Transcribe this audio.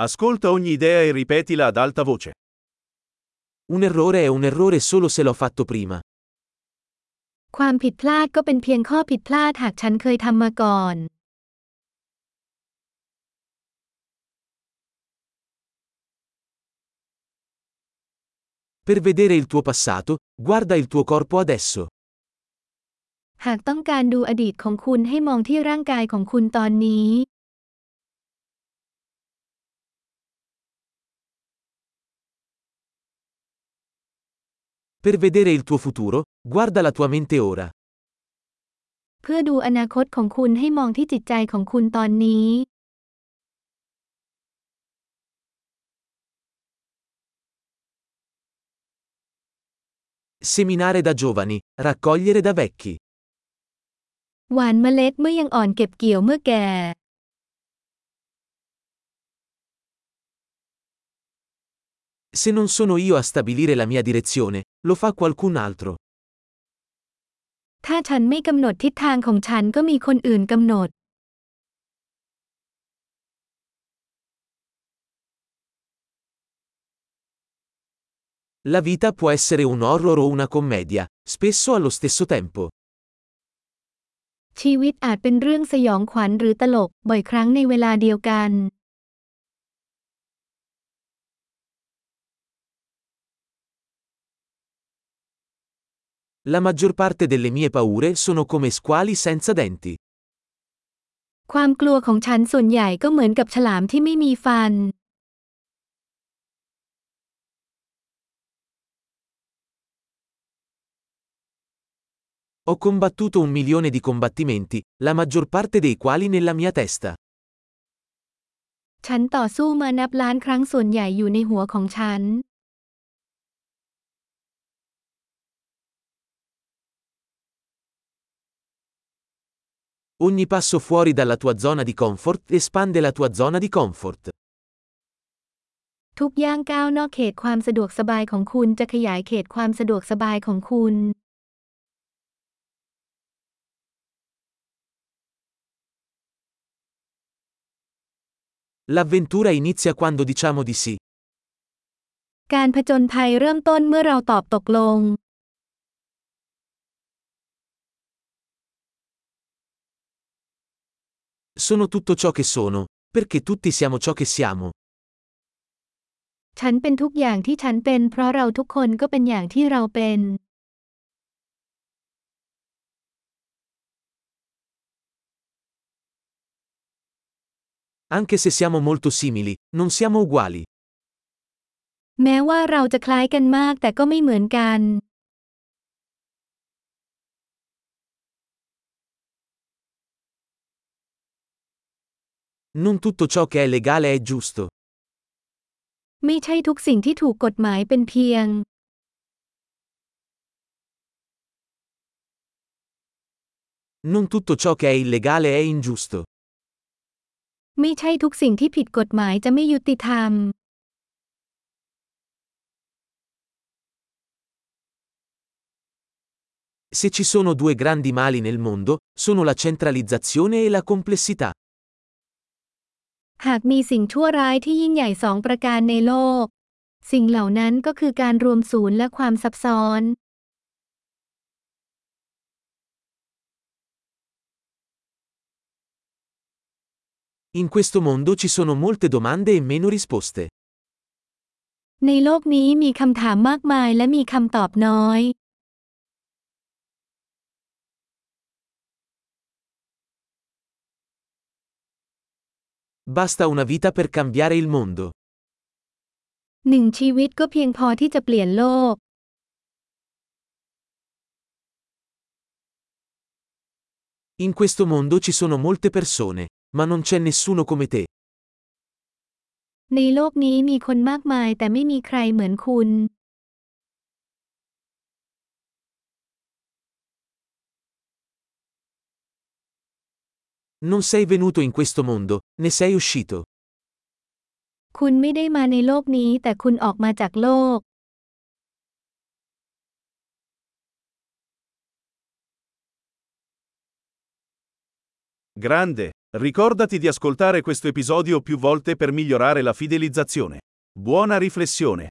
Ascolta ogni idea e ripetila ad alta voce. Un errore è un errore solo se l'ho fatto prima. ความผิดพลาดก็เป็นเพียงข้อผิดพลาดหากฉันเคยทำมาก่อน Per vedere il tuo passato, guarda il tuo corpo adesso. หากต้องการดูอดีตของคุณให้มองที่ร่างกายของคุณตอนนี้ Per vedere il tuo futuro, guarda la tua mente ora. เพื่อดูอนาคตของคุณให้มองที่จิตใจของคุณตอนนี้ Seminare da giovani, raccogliere da vecchi. หวานเมล็ดเมื่อยังอ่อนเก็บเกี่ยวเมื่อแก่ Se non sono io a stabilire la mia direzione, lo fa qualcun altro. ถ้าฉันไม่กำหนดทิศทางของฉันก็มีคนอื่นกำหนด La vita può essere un horror o una commedia, spesso allo stesso tempo. ชีวิตอาจเป็นเรื่องสยองขวัญหรือตลก บ่อยครั้งในเวลาเดียวกัน La maggior parte delle mie paure sono come squali senza denti. ความกลัวของฉันส่วนใหญ่ก็เหมือนกับฉลามที่ไม่มีฟัน Ho combattuto un milione di combattimenti, la maggior parte dei quali nella mia testa. ฉันต่อสู้มานับล้านครั้งส่วนใหญ่อยู่ในหัวของฉัน Ogni passo fuori dalla tua zona di comfort espande la tua zona di comfort. ทุกย่างก้าวนอกเขตความสะดวกสบายของคุณจะขยายเขตความสะดวกสบายของคุณ L'avventura inizia quando diciamo di sì. การผจญภัยเริ่มต้นเมื่อเราตอบตกลง Sono tutto ciò che sono, perché tutti siamo ciò che siamo. ฉันเป็นทุกอย่างที่ฉันเป็น เพราะเราทุกคนก็เป็นอย่างที่เราเป็น Anche se siamo molto simili, non siamo uguali. แม้ว่าเราจะคล้ายกันมากแต่ก็ไม่เหมือนกัน Non tutto ciò che è legale è giusto. ไม่ใช่ทุกสิ่งที่ถูกกฎหมายเป็นเพียง Non tutto ciò che è illegale è ingiusto. ไม่ใช่ทุกสิ่งที่ผิดกฎหมายจะไม่ยุติธรรม Se ci sono due grandi mali nel mondo, sono la centralizzazione e la complessità. หากมีสิ่งชั่วร้ายที่ยิ่งใหญ่สองประการในโลก สิ่งเหล่านั้นก็คือการรวมศูนย์และความซับซ้อน In questo mondo ci sono molte domande e meno risposte. ในโลกนี้มีคำถามมากมายและมีคำตอบน้อย Basta una vita per cambiare il mondo. หนึ่งชีวิตก็เพียงพอที่จะเปลี่ยนโลก In questo mondo ci sono molte persone, ma non c'è nessuno come te. ในโลกนี้มีคนมากมายแต่ไม่มีใครเหมือนคุณ Non sei venuto in questo mondo, ne sei uscito. คุณไม่ได้มาในโลกนี้แต่คุณออกมาจากโลก Guarda Grande, ricordati di ascoltare questo episodio più volte per migliorare la fidelizzazione. Buona riflessione.